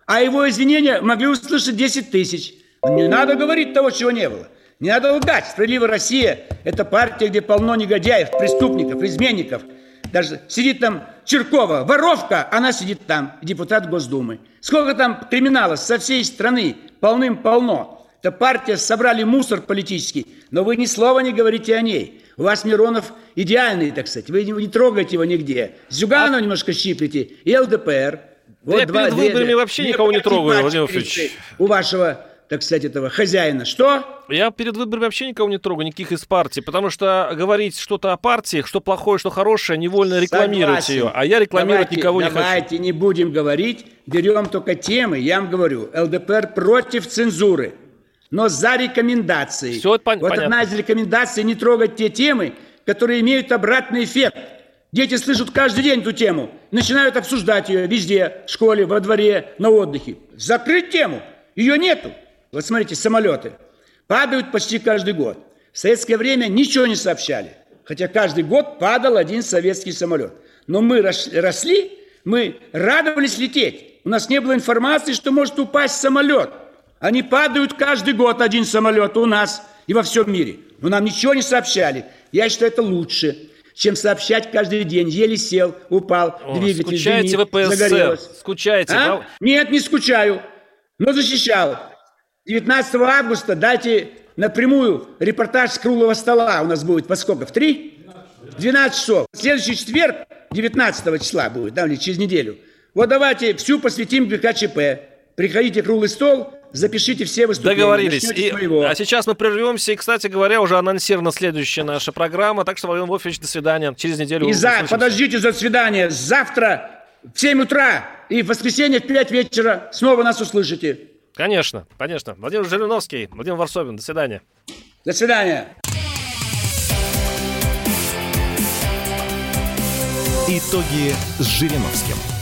а его извинения могли услышать 10 тысяч. Не надо говорить того, чего не было. Не надо лгать. «Справедливая Россия» – это партия, где полно негодяев, преступников, изменников – даже сидит там Черкова, воровка, она сидит там, депутат Госдумы. Сколько там криминалов со всей страны, полным-полно. Это партия собрали мусор политический, но вы ни слова не говорите о ней. У вас Миронов идеальный, так сказать, вы не, не трогаете его нигде. Зюганова а... немножко щиплете, и ЛДПР. Вот да два, я перед выборами две, вообще никого не трогаю, Владимир Владимирович. У вашего так сказать, этого хозяина. Что? Я перед выборами вообще никого не трогаю, никаких из партий, потому что говорить что-то о партии, что плохое, что хорошее, невольно рекламировать Согласен. ее. А я рекламировать давайте, никого не хочу. Давайте не будем говорить, берем только темы. Я вам говорю, ЛДПР против цензуры, но за рекомендации. Все это пон- вот понятно. одна из рекомендаций не трогать те темы, которые имеют обратный эффект. Дети слышат каждый день эту тему, начинают обсуждать ее везде, в школе, во дворе, на отдыхе. Закрыть тему, ее нету. Вот смотрите, самолеты падают почти каждый год. В советское время ничего не сообщали, хотя каждый год падал один советский самолет. Но мы росли, мы радовались лететь. У нас не было информации, что может упасть самолет. Они падают каждый год один самолет у нас и во всем мире. Но нам ничего не сообщали. Я считаю, это лучше, чем сообщать каждый день. Еле сел, упал, О, двигатель Скучаете дымит, ВПСР? Загорелось. Скучаете? А? Нет, не скучаю, но защищал. 19 августа дайте напрямую репортаж с круглого стола у нас будет во сколько? В 3? 12 часов. Следующий четверг, 19 числа будет, да, или через неделю. Вот давайте всю посвятим ГКЧП. Приходите круглый стол, запишите все выступления. Договорились. И, а сейчас мы прервемся. И, кстати говоря, уже анонсирована следующая наша программа. Так что, Владимир Вольфович, до свидания. Через неделю И за, подождите за свидание. Завтра в 7 утра и в воскресенье в 5 вечера снова нас услышите. Конечно, конечно. Владимир Жириновский, Владимир Варсобин. До свидания. До свидания. Итоги с Жириновским.